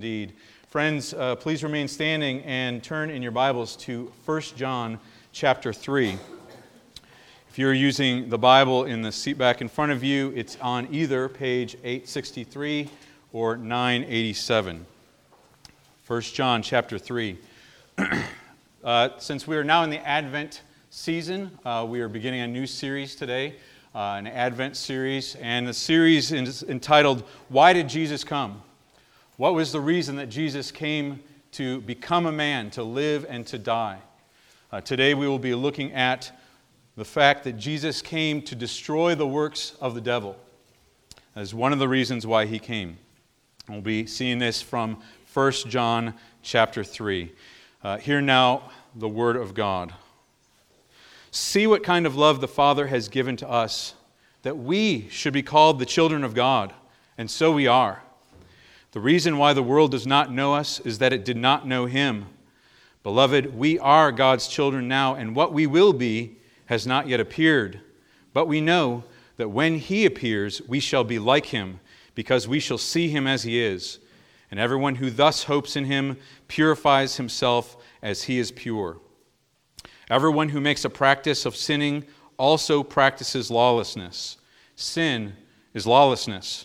Indeed. Friends, uh, please remain standing and turn in your Bibles to 1 John chapter 3. If you're using the Bible in the seat back in front of you, it's on either page 863 or 987. 1 John chapter 3. uh, since we are now in the Advent season, uh, we are beginning a new series today, uh, an Advent series, and the series is entitled, Why Did Jesus Come? What was the reason that Jesus came to become a man, to live and to die? Uh, today we will be looking at the fact that Jesus came to destroy the works of the devil. as one of the reasons why he came. We'll be seeing this from 1 John chapter 3. Uh, hear now the word of God. See what kind of love the Father has given to us, that we should be called the children of God, and so we are. The reason why the world does not know us is that it did not know him. Beloved, we are God's children now, and what we will be has not yet appeared. But we know that when he appears, we shall be like him, because we shall see him as he is. And everyone who thus hopes in him purifies himself as he is pure. Everyone who makes a practice of sinning also practices lawlessness. Sin is lawlessness.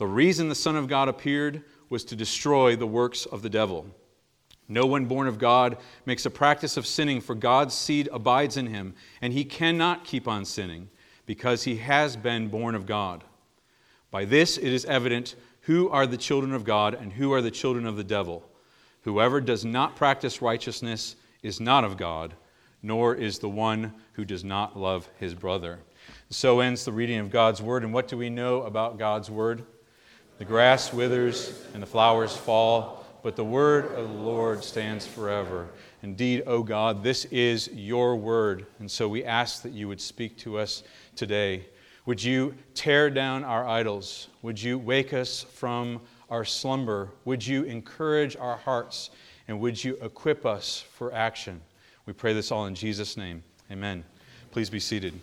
The reason the Son of God appeared was to destroy the works of the devil. No one born of God makes a practice of sinning, for God's seed abides in him, and he cannot keep on sinning, because he has been born of God. By this it is evident who are the children of God and who are the children of the devil. Whoever does not practice righteousness is not of God, nor is the one who does not love his brother. So ends the reading of God's word. And what do we know about God's word? The grass withers and the flowers fall, but the word of the Lord stands forever. Indeed, O God, this is your word. And so we ask that you would speak to us today. Would you tear down our idols? Would you wake us from our slumber? Would you encourage our hearts? And would you equip us for action? We pray this all in Jesus' name. Amen. Please be seated.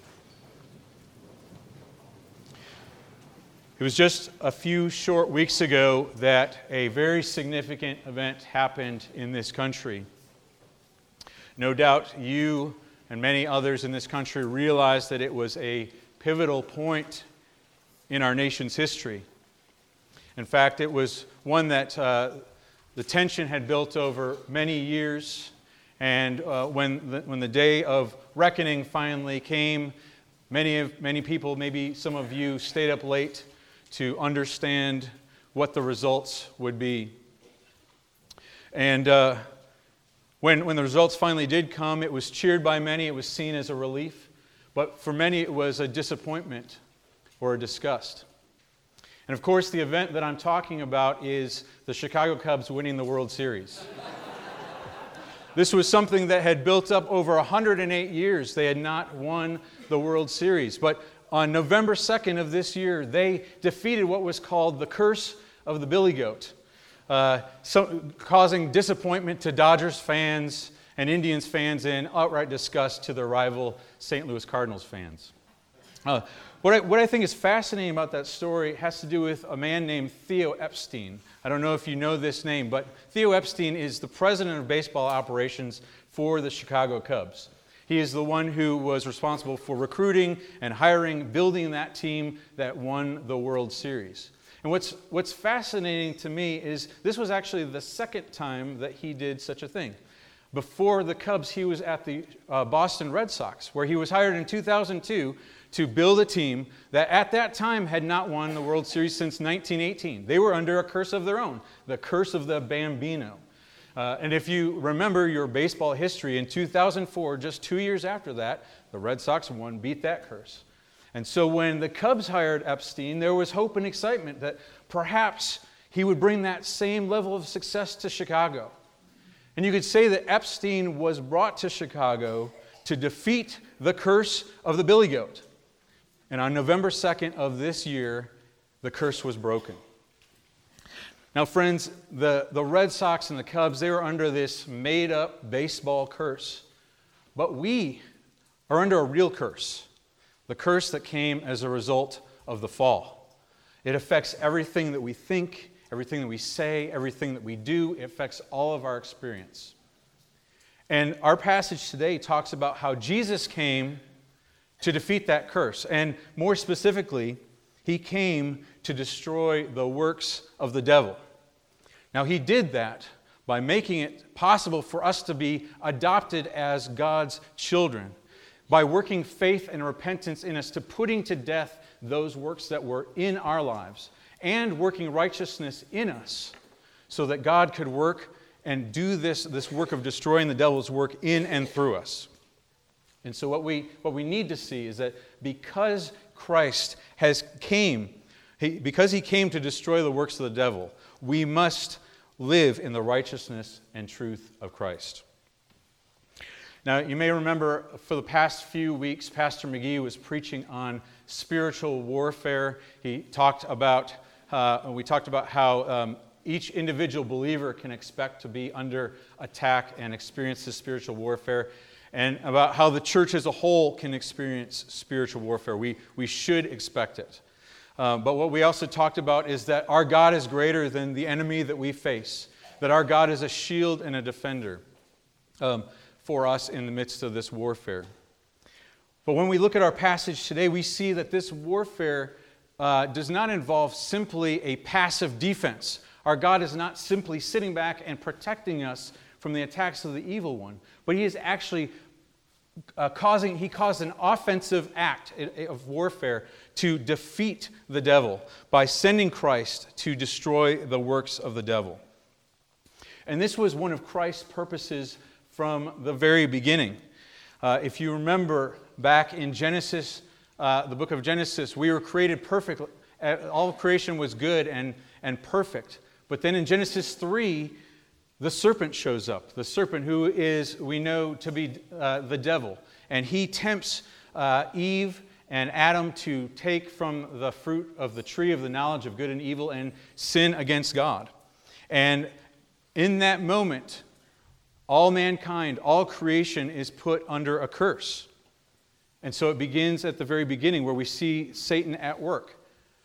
It was just a few short weeks ago that a very significant event happened in this country. No doubt you and many others in this country realize that it was a pivotal point in our nation's history. In fact, it was one that uh, the tension had built over many years. And uh, when, the, when the day of reckoning finally came, many, of, many people, maybe some of you, stayed up late to understand what the results would be. And uh, when, when the results finally did come, it was cheered by many, it was seen as a relief, but for many it was a disappointment or a disgust. And of course, the event that I'm talking about is the Chicago Cubs winning the World Series. this was something that had built up over 108 years. They had not won the World Series. But on November 2nd of this year, they defeated what was called the curse of the Billy Goat, uh, so, causing disappointment to Dodgers fans and Indians fans and outright disgust to their rival St. Louis Cardinals fans. Uh, what, I, what I think is fascinating about that story has to do with a man named Theo Epstein. I don't know if you know this name, but Theo Epstein is the president of baseball operations for the Chicago Cubs. He is the one who was responsible for recruiting and hiring, building that team that won the World Series. And what's, what's fascinating to me is this was actually the second time that he did such a thing. Before the Cubs, he was at the uh, Boston Red Sox, where he was hired in 2002 to build a team that at that time had not won the World Series since 1918. They were under a curse of their own, the curse of the Bambino. Uh, and if you remember your baseball history, in 2004, just two years after that, the Red Sox won, beat that curse. And so when the Cubs hired Epstein, there was hope and excitement that perhaps he would bring that same level of success to Chicago. And you could say that Epstein was brought to Chicago to defeat the curse of the billy goat. And on November 2nd of this year, the curse was broken. Now, friends, the, the Red Sox and the Cubs, they were under this made up baseball curse. But we are under a real curse the curse that came as a result of the fall. It affects everything that we think, everything that we say, everything that we do. It affects all of our experience. And our passage today talks about how Jesus came to defeat that curse. And more specifically, he came to destroy the works of the devil. Now, he did that by making it possible for us to be adopted as God's children, by working faith and repentance in us, to putting to death those works that were in our lives, and working righteousness in us, so that God could work and do this, this work of destroying the devil's work in and through us. And so what we, what we need to see is that because Christ has came, he, because he came to destroy the works of the devil, we must live in the righteousness and truth of Christ. Now, you may remember for the past few weeks, Pastor McGee was preaching on spiritual warfare. He talked about, uh, we talked about how um, each individual believer can expect to be under attack and experience this spiritual warfare, and about how the church as a whole can experience spiritual warfare. We, we should expect it. Uh, but what we also talked about is that our God is greater than the enemy that we face, that our God is a shield and a defender um, for us in the midst of this warfare. But when we look at our passage today, we see that this warfare uh, does not involve simply a passive defense. Our God is not simply sitting back and protecting us from the attacks of the evil one, but He is actually uh, causing, He caused an offensive act of warfare to defeat the devil by sending Christ to destroy the works of the devil. And this was one of Christ's purposes from the very beginning. Uh, if you remember back in Genesis, uh, the book of Genesis, we were created perfect. All of creation was good and, and perfect. But then in Genesis 3, the serpent shows up. The serpent, who is, we know to be uh, the devil. And he tempts uh, Eve and Adam to take from the fruit of the tree of the knowledge of good and evil and sin against God. And in that moment, all mankind, all creation is put under a curse. And so it begins at the very beginning where we see Satan at work.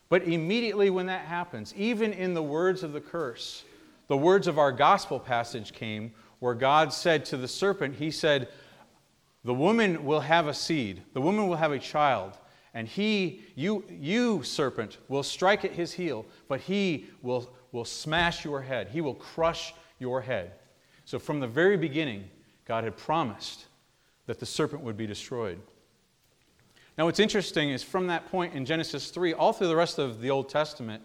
But immediately when that happens, even in the words of the curse, the words of our gospel passage came where God said to the serpent, He said, The woman will have a seed, the woman will have a child, and he, you, you, serpent, will strike at his heel, but he will, will smash your head. He will crush your head. So from the very beginning, God had promised that the serpent would be destroyed. Now, what's interesting is from that point in Genesis 3, all through the rest of the Old Testament,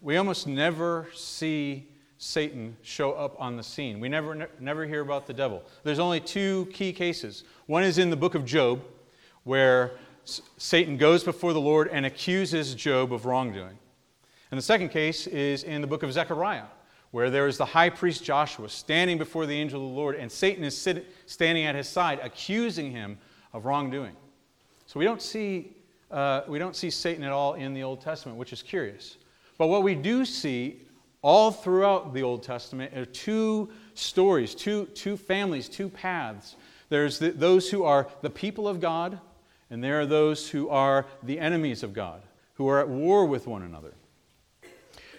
we almost never see Satan show up on the scene. We never, ne- never hear about the devil. There's only two key cases. One is in the book of Job, where Satan goes before the Lord and accuses Job of wrongdoing. And the second case is in the book of Zechariah, where there is the high priest Joshua standing before the angel of the Lord, and Satan is sit- standing at his side, accusing him of wrongdoing. So we don't see, uh, we don't see Satan at all in the Old Testament, which is curious. But what we do see all throughout the Old Testament are two stories, two, two families, two paths. There's the, those who are the people of God, and there are those who are the enemies of God, who are at war with one another.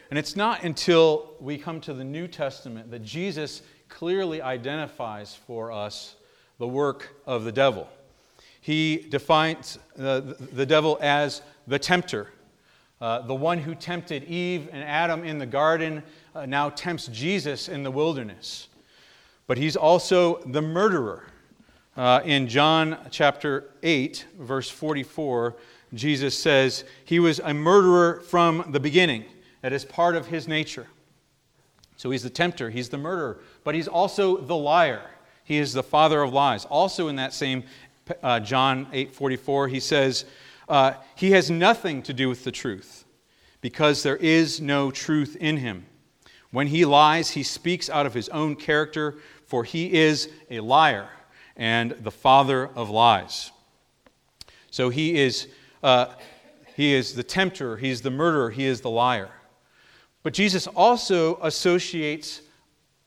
And it's not until we come to the New Testament that Jesus clearly identifies for us the work of the devil he defines uh, the devil as the tempter. Uh, the one who tempted Eve and Adam in the garden uh, now tempts Jesus in the wilderness. But he's also the murderer. Uh, in John chapter 8, verse 44, Jesus says, He was a murderer from the beginning. That is part of his nature. So he's the tempter, he's the murderer, but he's also the liar. He is the father of lies. Also, in that same uh, John 8:44, he says, uh, "He has nothing to do with the truth, because there is no truth in him. When he lies, he speaks out of his own character, for he is a liar and the father of lies. So he is, uh, he is the tempter, he is the murderer, he is the liar. But Jesus also associates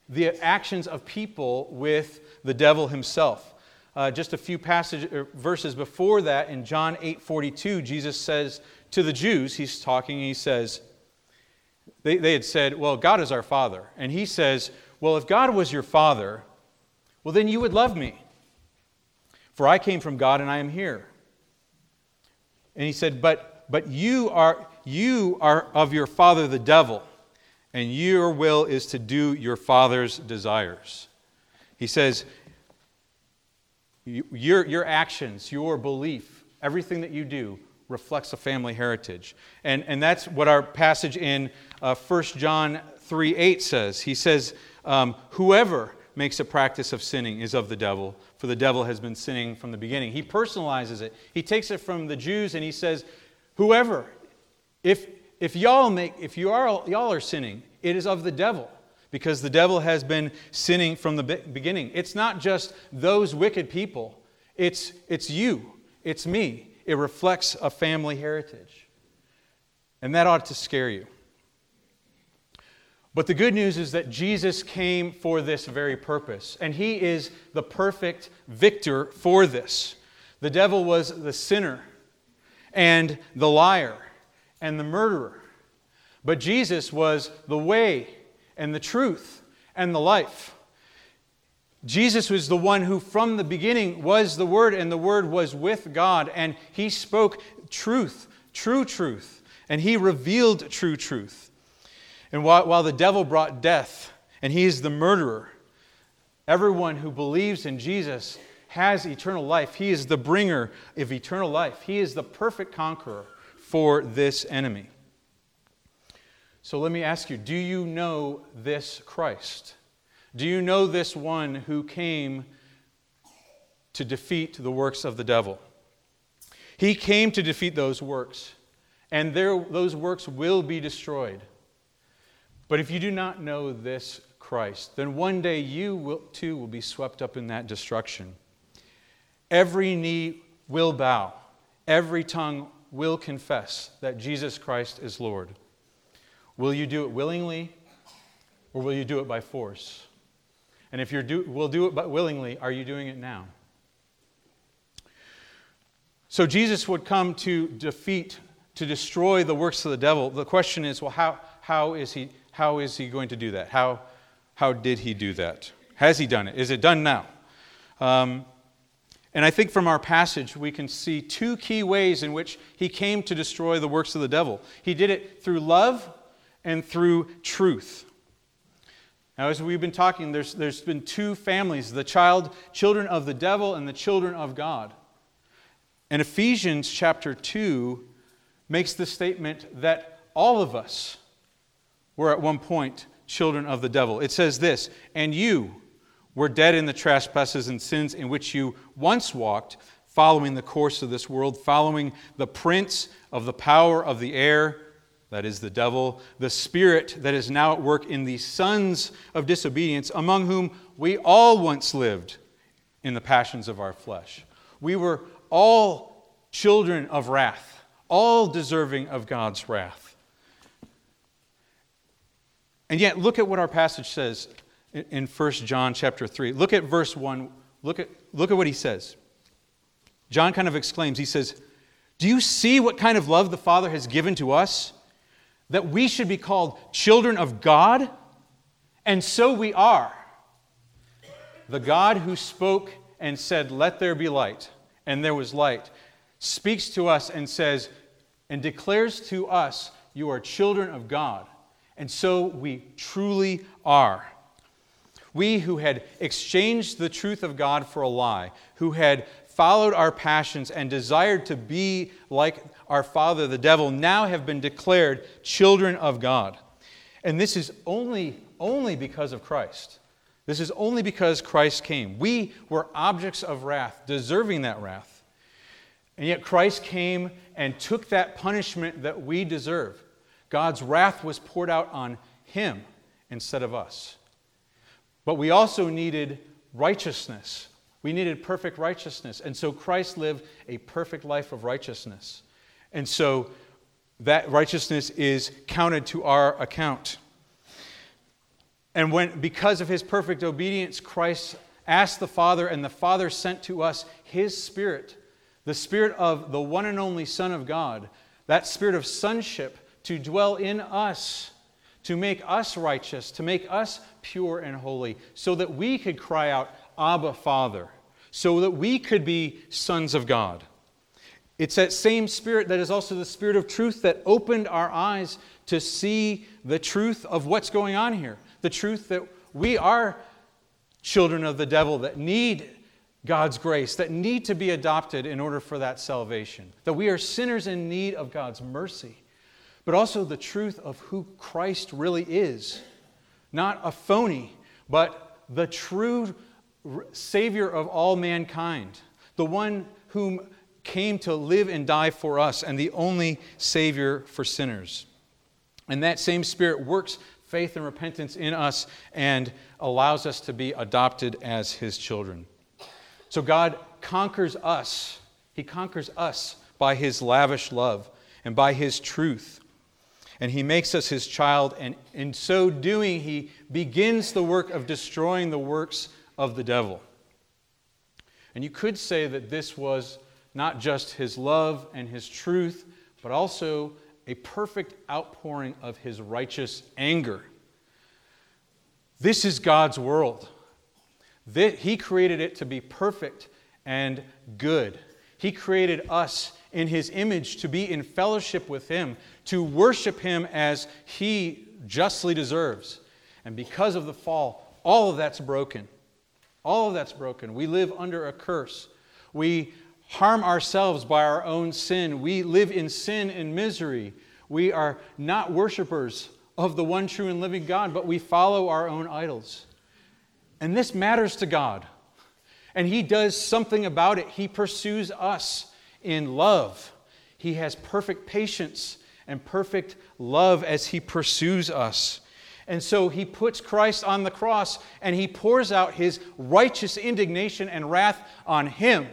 the actions of people with the devil himself. Uh, just a few passage, er, verses before that, in John 8 42, Jesus says to the Jews, he's talking, he says, they, they had said, Well, God is our Father. And he says, Well, if God was your Father, well, then you would love me. For I came from God and I am here. And he said, But, but you, are, you are of your father the devil, and your will is to do your father's desires. He says, Your, your actions, your belief, everything that you do reflects a family heritage. And, and that's what our passage in uh, 1 John 3 8 says. He says, um, Whoever makes a practice of sinning is of the devil, for the devil has been sinning from the beginning. He personalizes it. He takes it from the Jews and he says, Whoever, if, if y'all make, if you are, y'all are sinning, it is of the devil. Because the devil has been sinning from the beginning. It's not just those wicked people, it's, it's you, it's me. It reflects a family heritage. And that ought to scare you. But the good news is that Jesus came for this very purpose, and he is the perfect victor for this. The devil was the sinner, and the liar, and the murderer. But Jesus was the way, and the truth, and the life. Jesus was the one who, from the beginning, was the Word, and the Word was with God, and he spoke truth, true truth, and he revealed true truth. And while, while the devil brought death, and he is the murderer, everyone who believes in Jesus has eternal life. He is the bringer of eternal life. He is the perfect conqueror for this enemy. So let me ask you do you know this Christ? Do you know this one who came to defeat the works of the devil? He came to defeat those works, and there, those works will be destroyed. But if you do not know this Christ, then one day you will, too will be swept up in that destruction. Every knee will bow, every tongue will confess that Jesus Christ is Lord. Will you do it willingly or will you do it by force? And if you do, will do it willingly, are you doing it now? So Jesus would come to defeat, to destroy the works of the devil. The question is, well, how, how is he how is he going to do that? How, how did he do that? Has he done it? Is it done now? Um, and I think from our passage, we can see two key ways in which he came to destroy the works of the devil. He did it through love and through truth. Now, as we've been talking, there's, there's been two families the child, children of the devil and the children of God. And Ephesians chapter 2 makes the statement that all of us, were at one point children of the devil. It says this, and you were dead in the trespasses and sins in which you once walked, following the course of this world, following the prince of the power of the air, that is the devil, the spirit that is now at work in the sons of disobedience, among whom we all once lived in the passions of our flesh. We were all children of wrath, all deserving of God's wrath. And yet, look at what our passage says in 1 John chapter 3. Look at verse 1. Look at, look at what he says. John kind of exclaims, he says, Do you see what kind of love the Father has given to us? That we should be called children of God? And so we are. The God who spoke and said, Let there be light, and there was light, speaks to us and says, and declares to us, You are children of God. And so we truly are. We who had exchanged the truth of God for a lie, who had followed our passions and desired to be like our father, the devil, now have been declared children of God. And this is only, only because of Christ. This is only because Christ came. We were objects of wrath, deserving that wrath. And yet Christ came and took that punishment that we deserve. God's wrath was poured out on him, instead of us. But we also needed righteousness. We needed perfect righteousness. And so Christ lived a perfect life of righteousness. And so that righteousness is counted to our account. And when because of his perfect obedience Christ asked the Father and the Father sent to us his spirit, the spirit of the one and only Son of God, that spirit of sonship to dwell in us to make us righteous, to make us pure and holy, so that we could cry out, Abba, Father, so that we could be sons of God. It's that same Spirit that is also the Spirit of truth that opened our eyes to see the truth of what's going on here. The truth that we are children of the devil that need God's grace, that need to be adopted in order for that salvation. That we are sinners in need of God's mercy but also the truth of who Christ really is. Not a phony, but the true Savior of all mankind, the one whom came to live and die for us, and the only Savior for sinners. And that same Spirit works faith and repentance in us and allows us to be adopted as His children. So God conquers us. He conquers us by His lavish love and by His truth and he makes us his child, and in so doing, he begins the work of destroying the works of the devil. And you could say that this was not just his love and his truth, but also a perfect outpouring of his righteous anger. This is God's world. He created it to be perfect and good. He created us in his image to be in fellowship with him, to worship him as he justly deserves. And because of the fall, all of that's broken. All of that's broken. We live under a curse. We harm ourselves by our own sin. We live in sin and misery. We are not worshipers of the one true and living God, but we follow our own idols. And this matters to God. And He does something about it. He pursues us in love. He has perfect patience and perfect love as he pursues us. And so he puts Christ on the cross and he pours out his righteous indignation and wrath on him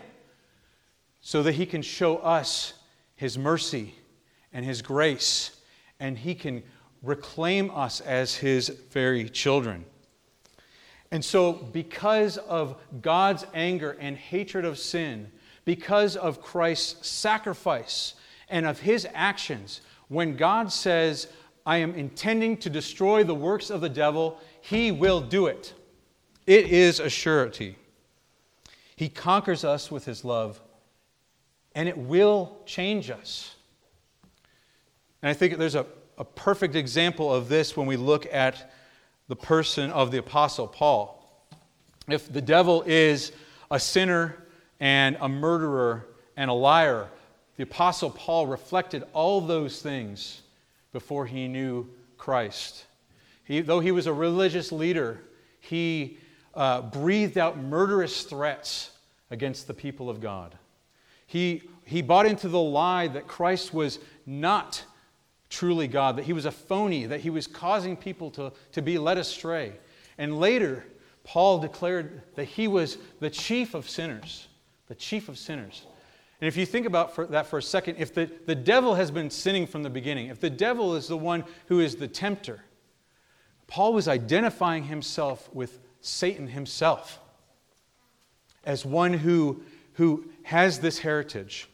so that he can show us his mercy and his grace and he can reclaim us as his very children. And so, because of God's anger and hatred of sin, because of Christ's sacrifice and of his actions, when God says, I am intending to destroy the works of the devil, he will do it. It is a surety. He conquers us with his love, and it will change us. And I think there's a, a perfect example of this when we look at the person of the Apostle Paul. If the devil is a sinner and a murderer and a liar, the Apostle Paul reflected all those things before he knew Christ. He, though he was a religious leader, he uh, breathed out murderous threats against the people of God. He, he bought into the lie that Christ was not truly God, that he was a phony, that he was causing people to, to be led astray. And later, Paul declared that he was the chief of sinners, the chief of sinners. And if you think about for that for a second, if the, the devil has been sinning from the beginning, if the devil is the one who is the tempter, Paul was identifying himself with Satan himself as one who, who has this heritage.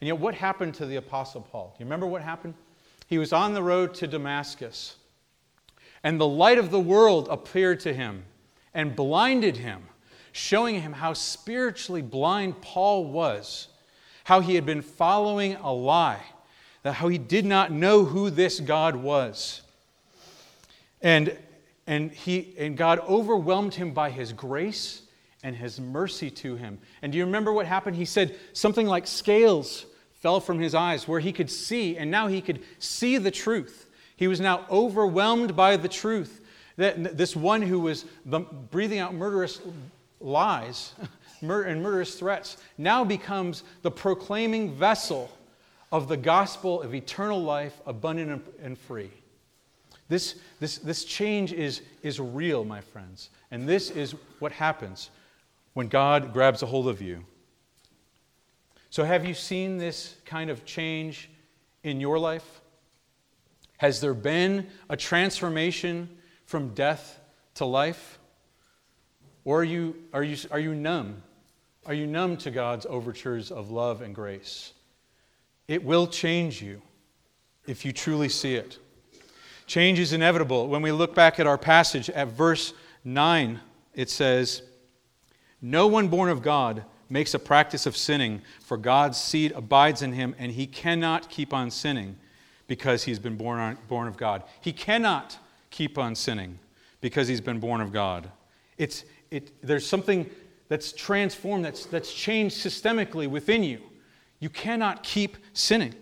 And yet, what happened to the Apostle Paul? Do you remember what happened? He was on the road to Damascus, and the light of the world appeared to him and blinded him showing him how spiritually blind Paul was, how he had been following a lie, how he did not know who this God was. And, and, he, and God overwhelmed him by his grace and his mercy to him. And do you remember what happened? He said something like scales fell from his eyes where he could see, and now he could see the truth. He was now overwhelmed by the truth. That this one who was breathing out murderous lies and murderous threats now becomes the proclaiming vessel of the gospel of eternal life, abundant and free. This, this, this change is, is real, my friends. And this is what happens when God grabs a hold of you. So, have you seen this kind of change in your life? Has there been a transformation from death to life? Or are you, are you, are you numb? Are you numb to God's overtures of love and grace? It will change you if you truly see it. Change is inevitable. When we look back at our passage at verse 9, it says, No one born of God makes a practice of sinning, for God's seed abides in him, and he cannot keep on sinning because he's been born, on, born of God. He cannot keep on sinning because he's been born of God. It's, it, there's something that's transformed, that's, that's changed systemically within you. You cannot keep sinning.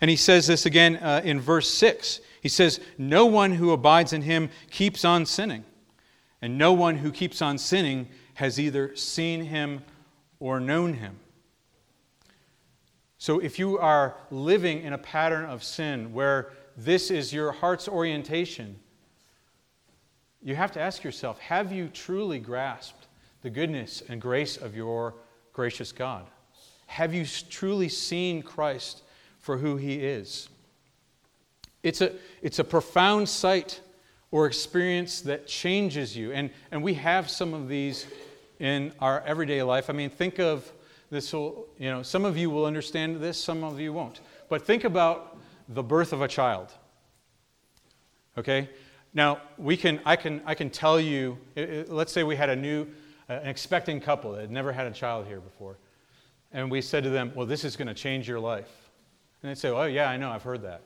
And he says this again uh, in verse 6. He says, No one who abides in him keeps on sinning. And no one who keeps on sinning has either seen him or known him. So if you are living in a pattern of sin where this is your heart's orientation, you have to ask yourself have you truly grasped the goodness and grace of your gracious God? Have you truly seen Christ for who he is? It's a, it's a profound sight or experience that changes you. And, and we have some of these in our everyday life. I mean, think of this will, you know, some of you will understand this, some of you won't. But think about the birth of a child. Okay? Now, we can, I, can, I can tell you, let's say we had a new, uh, an expecting couple that had never had a child here before. And we said to them, Well, this is going to change your life. And they'd say, Oh, yeah, I know, I've heard that.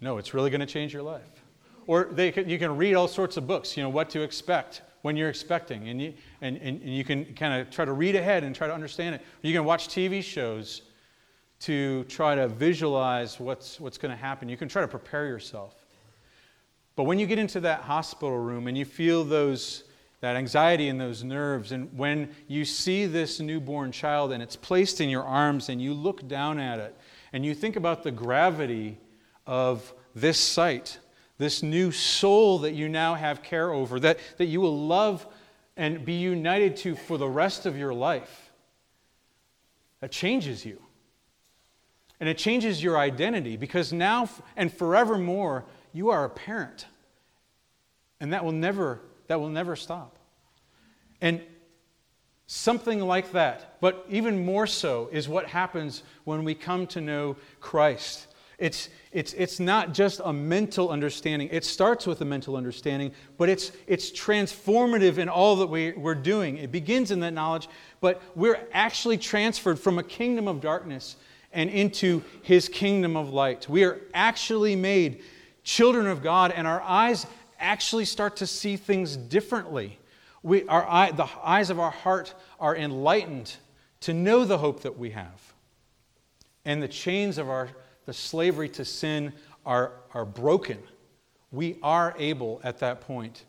No, it's really going to change your life. Or they can, you can read all sorts of books, you know, what to expect when you're expecting. And you, and, and, and you can kind of try to read ahead and try to understand it. You can watch TV shows to try to visualize what's, what's going to happen. You can try to prepare yourself. But when you get into that hospital room and you feel those, that anxiety and those nerves, and when you see this newborn child and it's placed in your arms and you look down at it and you think about the gravity of this sight, this new soul that you now have care over, that, that you will love and be united to for the rest of your life, that changes you. And it changes your identity because now and forevermore, you are a parent. And that will never, that will never stop. And something like that, but even more so, is what happens when we come to know Christ. It's, it's, it's not just a mental understanding. It starts with a mental understanding, but it's, it's transformative in all that we, we're doing. It begins in that knowledge, but we're actually transferred from a kingdom of darkness and into his kingdom of light. We are actually made children of God, and our eyes actually start to see things differently. We, our eye, the eyes of our heart are enlightened to know the hope that we have. And the chains of our the slavery to sin are, are broken, we are able at that point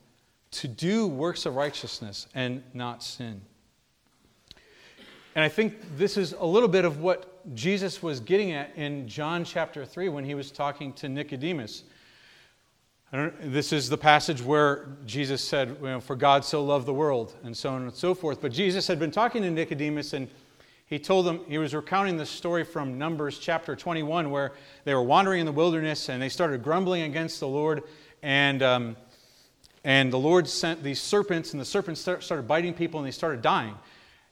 to do works of righteousness and not sin. And I think this is a little bit of what Jesus was getting at in John chapter 3 when he was talking to Nicodemus. This is the passage where Jesus said, you know, For God so loved the world, and so on and so forth. But Jesus had been talking to Nicodemus, and he told them, he was recounting the story from Numbers chapter 21, where they were wandering in the wilderness and they started grumbling against the Lord. And, um, and the Lord sent these serpents, and the serpents started biting people and they started dying.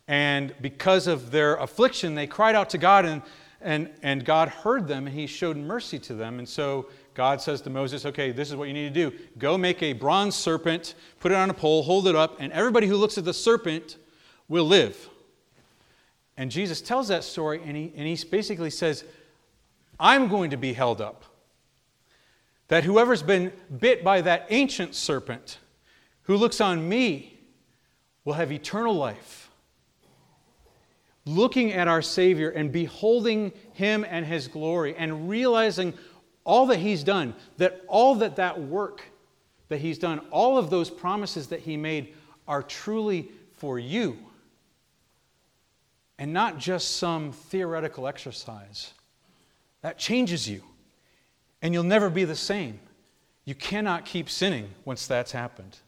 And because of their affliction, they cried out to God, and, and, and God heard them, and He showed mercy to them. And so God says to Moses, Okay, this is what you need to do. Go make a bronze serpent, put it on a pole, hold it up, and everybody who looks at the serpent will live. And Jesus tells that story, and he, and he basically says, I'm going to be held up. That whoever's been bit by that ancient serpent who looks on me will have eternal life. Looking at our Savior and beholding Him and His glory and realizing all that He's done, that all that that work that He's done, all of those promises that He made are truly for you and not just some theoretical exercise. That changes you, and you'll never be the same. You cannot keep sinning once that's happened.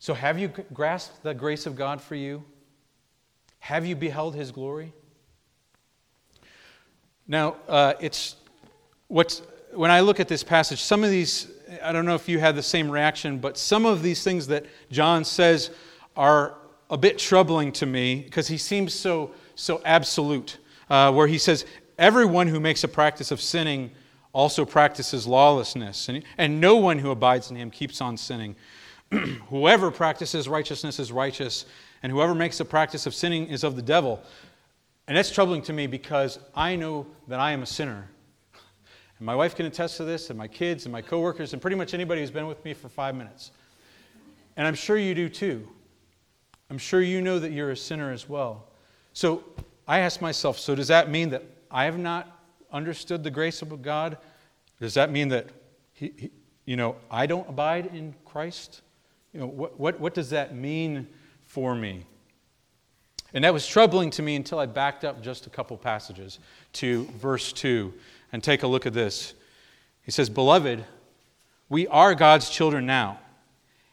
So, have you grasped the grace of God for you? Have you beheld His glory? Now, uh, it's what's when I look at this passage, some of these, I don't know if you had the same reaction, but some of these things that John says are a bit troubling to me because he seems so, so absolute. Uh, where he says, Everyone who makes a practice of sinning also practices lawlessness, and, and no one who abides in him keeps on sinning. whoever practices righteousness is righteous, and whoever makes a practice of sinning is of the devil. And that's troubling to me because I know that I am a sinner. And my wife can attest to this, and my kids, and my coworkers, and pretty much anybody who's been with me for five minutes. And I'm sure you do too. I'm sure you know that you're a sinner as well. So I ask myself so does that mean that I have not understood the grace of God? Does that mean that, he, he, you know, I don't abide in Christ? You know, what, what, what does that mean for me? And that was troubling to me until I backed up just a couple passages to verse 2 and take a look at this. He says, Beloved, we are God's children now,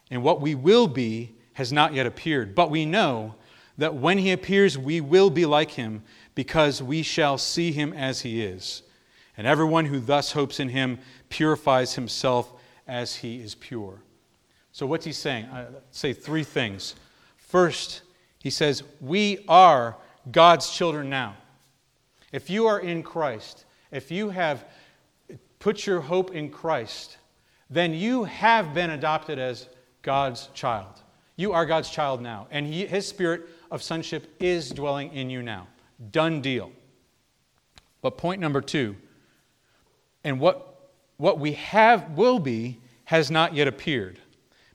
and what we will be has not yet appeared. But we know that when he appears, we will be like him, because we shall see him as he is. And everyone who thus hopes in him purifies himself as he is pure. So, what's he saying? I say three things. First, he says, We are God's children now. If you are in Christ, if you have put your hope in Christ, then you have been adopted as God's child. You are God's child now, and he, His spirit of sonship is dwelling in you now. Done deal. But point number two, and what, what we have will be has not yet appeared.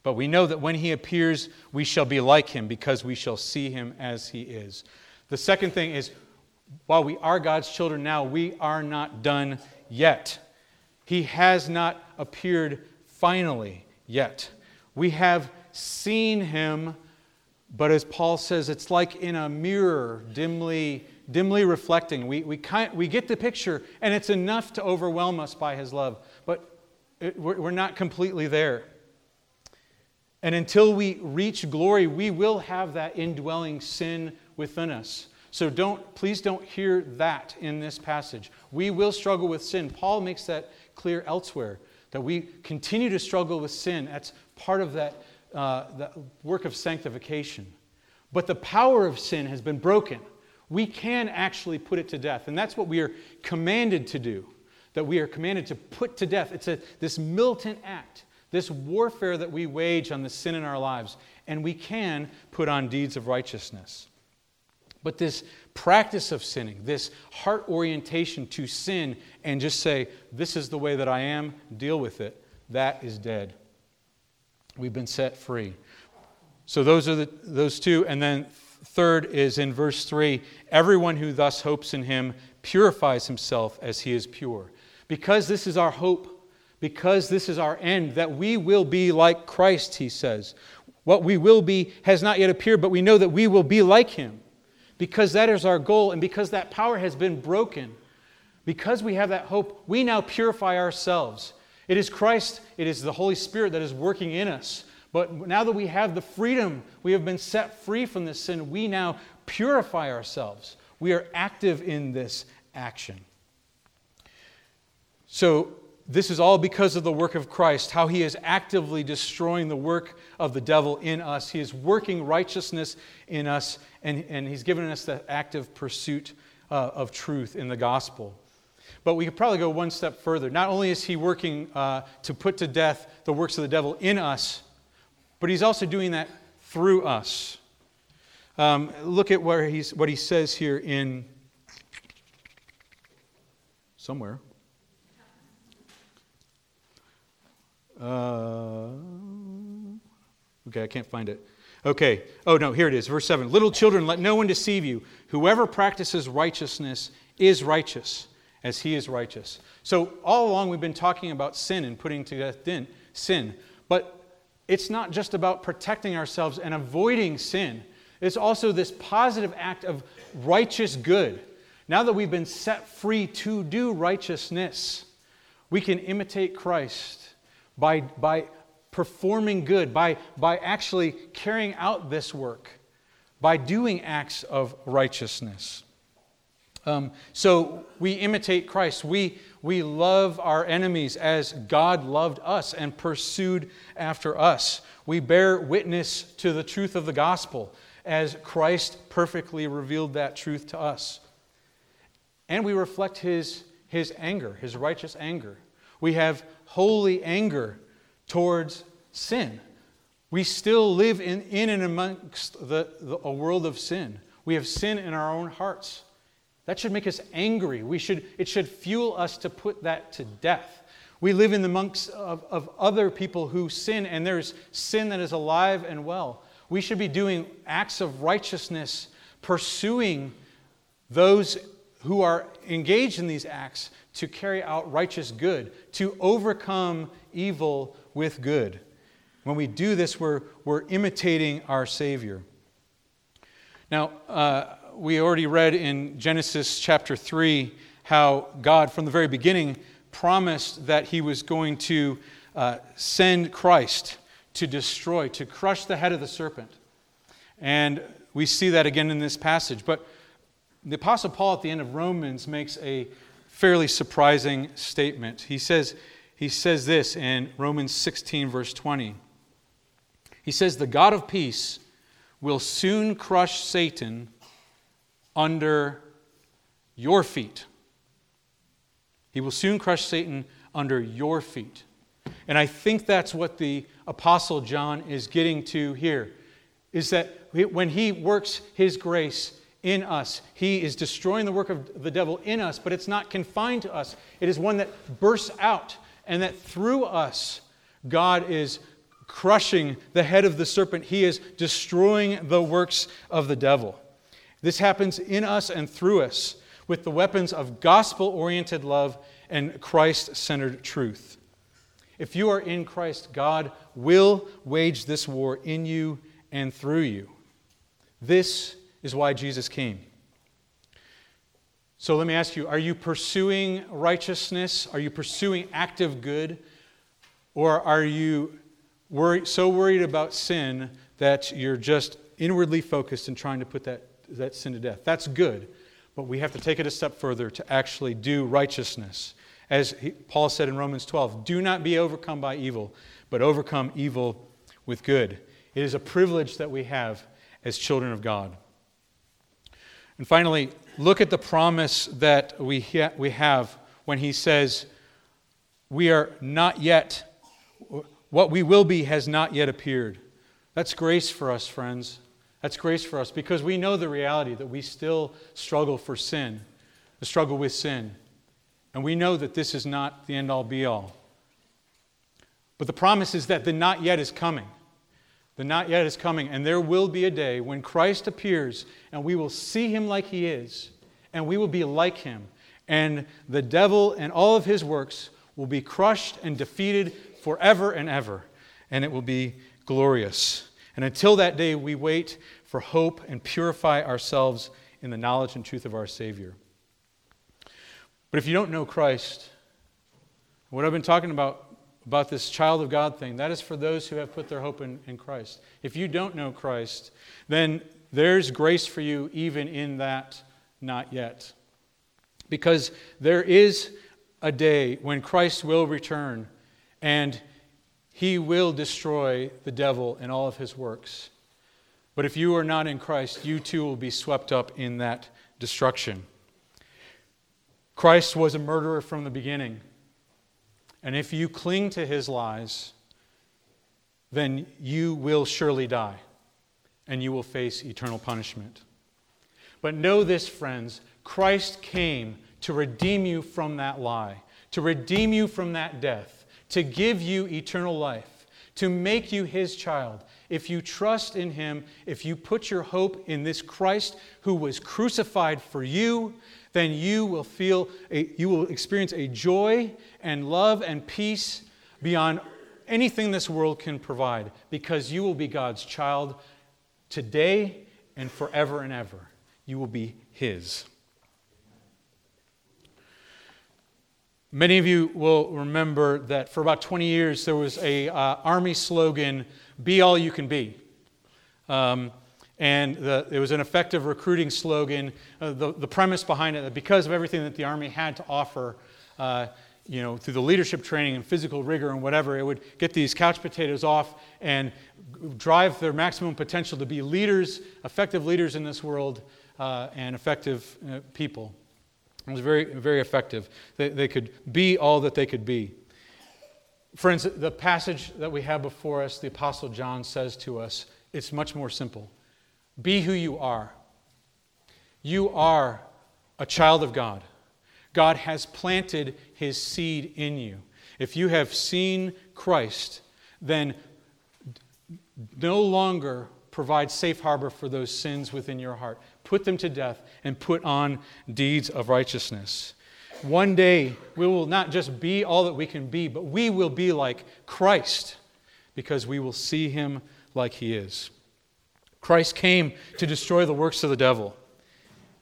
But we know that when he appears, we shall be like him because we shall see him as he is. The second thing is while we are God's children now, we are not done yet. He has not appeared finally yet. We have seen him, but as Paul says, it's like in a mirror, dimly, dimly reflecting. We, we, kind, we get the picture, and it's enough to overwhelm us by his love, but it, we're, we're not completely there. And until we reach glory, we will have that indwelling sin within us. So don't, please don't hear that in this passage. We will struggle with sin. Paul makes that clear elsewhere, that we continue to struggle with sin. That's part of that, uh, that work of sanctification. But the power of sin has been broken. We can actually put it to death. And that's what we are commanded to do, that we are commanded to put to death. It's a, this militant act, this warfare that we wage on the sin in our lives. And we can put on deeds of righteousness. But this practice of sinning, this heart orientation to sin and just say, This is the way that I am, deal with it, that is dead. We've been set free. So those are the, those two. And then third is in verse 3 everyone who thus hopes in him purifies himself as he is pure. Because this is our hope, because this is our end, that we will be like Christ, he says. What we will be has not yet appeared, but we know that we will be like him because that is our goal and because that power has been broken, because we have that hope, we now purify ourselves. It is Christ, it is the Holy Spirit that is working in us. But now that we have the freedom, we have been set free from this sin, we now purify ourselves. We are active in this action. So, this is all because of the work of Christ, how he is actively destroying the work of the devil in us. He is working righteousness in us, and, and he's given us the active pursuit uh, of truth in the gospel. But we could probably go one step further. Not only is he working uh, to put to death the works of the devil in us, but he's also doing that through us. Um, look at where he's, what he says here in somewhere. Uh, okay, I can't find it. Okay. Oh, no, here it is. Verse 7. Little children, let no one deceive you. Whoever practices righteousness is righteous as he is righteous. So, all along, we've been talking about sin and putting to death sin. But it's not just about protecting ourselves and avoiding sin, it's also this positive act of righteous good. Now that we've been set free to do righteousness, we can imitate Christ by, by performing good, by, by actually carrying out this work, by doing acts of righteousness. Um, so we imitate Christ. We, we love our enemies as God loved us and pursued after us. We bear witness to the truth of the gospel as Christ perfectly revealed that truth to us. And we reflect his, his anger, his righteous anger. We have holy anger towards sin. We still live in, in and amongst the, the, a world of sin. We have sin in our own hearts. That should make us angry. We should, it should fuel us to put that to death. We live in the monks of, of other people who sin, and there's sin that is alive and well. We should be doing acts of righteousness, pursuing those who are engaged in these acts to carry out righteous good, to overcome evil with good. When we do this, we're, we're imitating our Savior. Now, uh, we already read in Genesis chapter 3 how God, from the very beginning, promised that He was going to uh, send Christ to destroy, to crush the head of the serpent. And we see that again in this passage. But the Apostle Paul at the end of Romans makes a fairly surprising statement. He says, he says this in Romans 16, verse 20. He says, The God of peace will soon crush Satan under your feet. He will soon crush Satan under your feet. And I think that's what the Apostle John is getting to here is that when he works his grace in us, he is destroying the work of the devil in us, but it's not confined to us. It is one that bursts out, and that through us, God is crushing the head of the serpent. He is destroying the works of the devil. This happens in us and through us with the weapons of gospel oriented love and Christ centered truth. If you are in Christ, God will wage this war in you and through you. This is why Jesus came. So let me ask you are you pursuing righteousness? Are you pursuing active good? Or are you worried, so worried about sin that you're just inwardly focused and trying to put that that sin to death. That's good, but we have to take it a step further to actually do righteousness. As he, Paul said in Romans 12, do not be overcome by evil, but overcome evil with good. It is a privilege that we have as children of God. And finally, look at the promise that we, ha- we have when he says, We are not yet, what we will be has not yet appeared. That's grace for us, friends. That's grace for us because we know the reality that we still struggle for sin, the struggle with sin. And we know that this is not the end all be all. But the promise is that the not yet is coming. The not yet is coming, and there will be a day when Christ appears and we will see him like he is, and we will be like him. And the devil and all of his works will be crushed and defeated forever and ever, and it will be glorious. And until that day, we wait for hope and purify ourselves in the knowledge and truth of our Savior. But if you don't know Christ, what I've been talking about, about this child of God thing, that is for those who have put their hope in, in Christ. If you don't know Christ, then there's grace for you even in that not yet. Because there is a day when Christ will return and he will destroy the devil and all of his works. But if you are not in Christ, you too will be swept up in that destruction. Christ was a murderer from the beginning. And if you cling to his lies, then you will surely die and you will face eternal punishment. But know this, friends Christ came to redeem you from that lie, to redeem you from that death to give you eternal life, to make you his child. If you trust in him, if you put your hope in this Christ who was crucified for you, then you will feel a, you will experience a joy and love and peace beyond anything this world can provide because you will be God's child today and forever and ever. You will be his. Many of you will remember that for about 20 years there was a uh, army slogan, "Be all you can be," um, and the, it was an effective recruiting slogan. Uh, the, the premise behind it that because of everything that the army had to offer, uh, you know, through the leadership training and physical rigor and whatever, it would get these couch potatoes off and drive their maximum potential to be leaders, effective leaders in this world, uh, and effective uh, people. It was very, very effective. They, they could be all that they could be. Friends, the passage that we have before us, the Apostle John says to us, it's much more simple. Be who you are. You are a child of God. God has planted his seed in you. If you have seen Christ, then no longer provide safe harbor for those sins within your heart put them to death, and put on deeds of righteousness. One day, we will not just be all that we can be, but we will be like Christ because we will see him like he is. Christ came to destroy the works of the devil.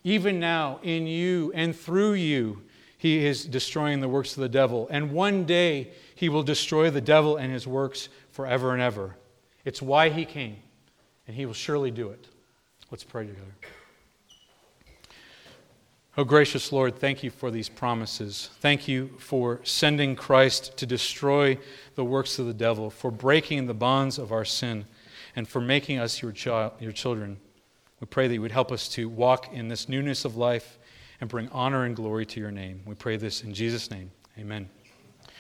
Even now, in you and through you, he is destroying the works of the devil. And one day, he will destroy the devil and his works forever and ever. It's why he came, and he will surely do it. Let's pray together. Oh, gracious Lord, thank you for these promises. Thank you for sending Christ to destroy the works of the devil, for breaking the bonds of our sin, and for making us your, child, your children. We pray that you would help us to walk in this newness of life and bring honor and glory to your name. We pray this in Jesus' name. Amen.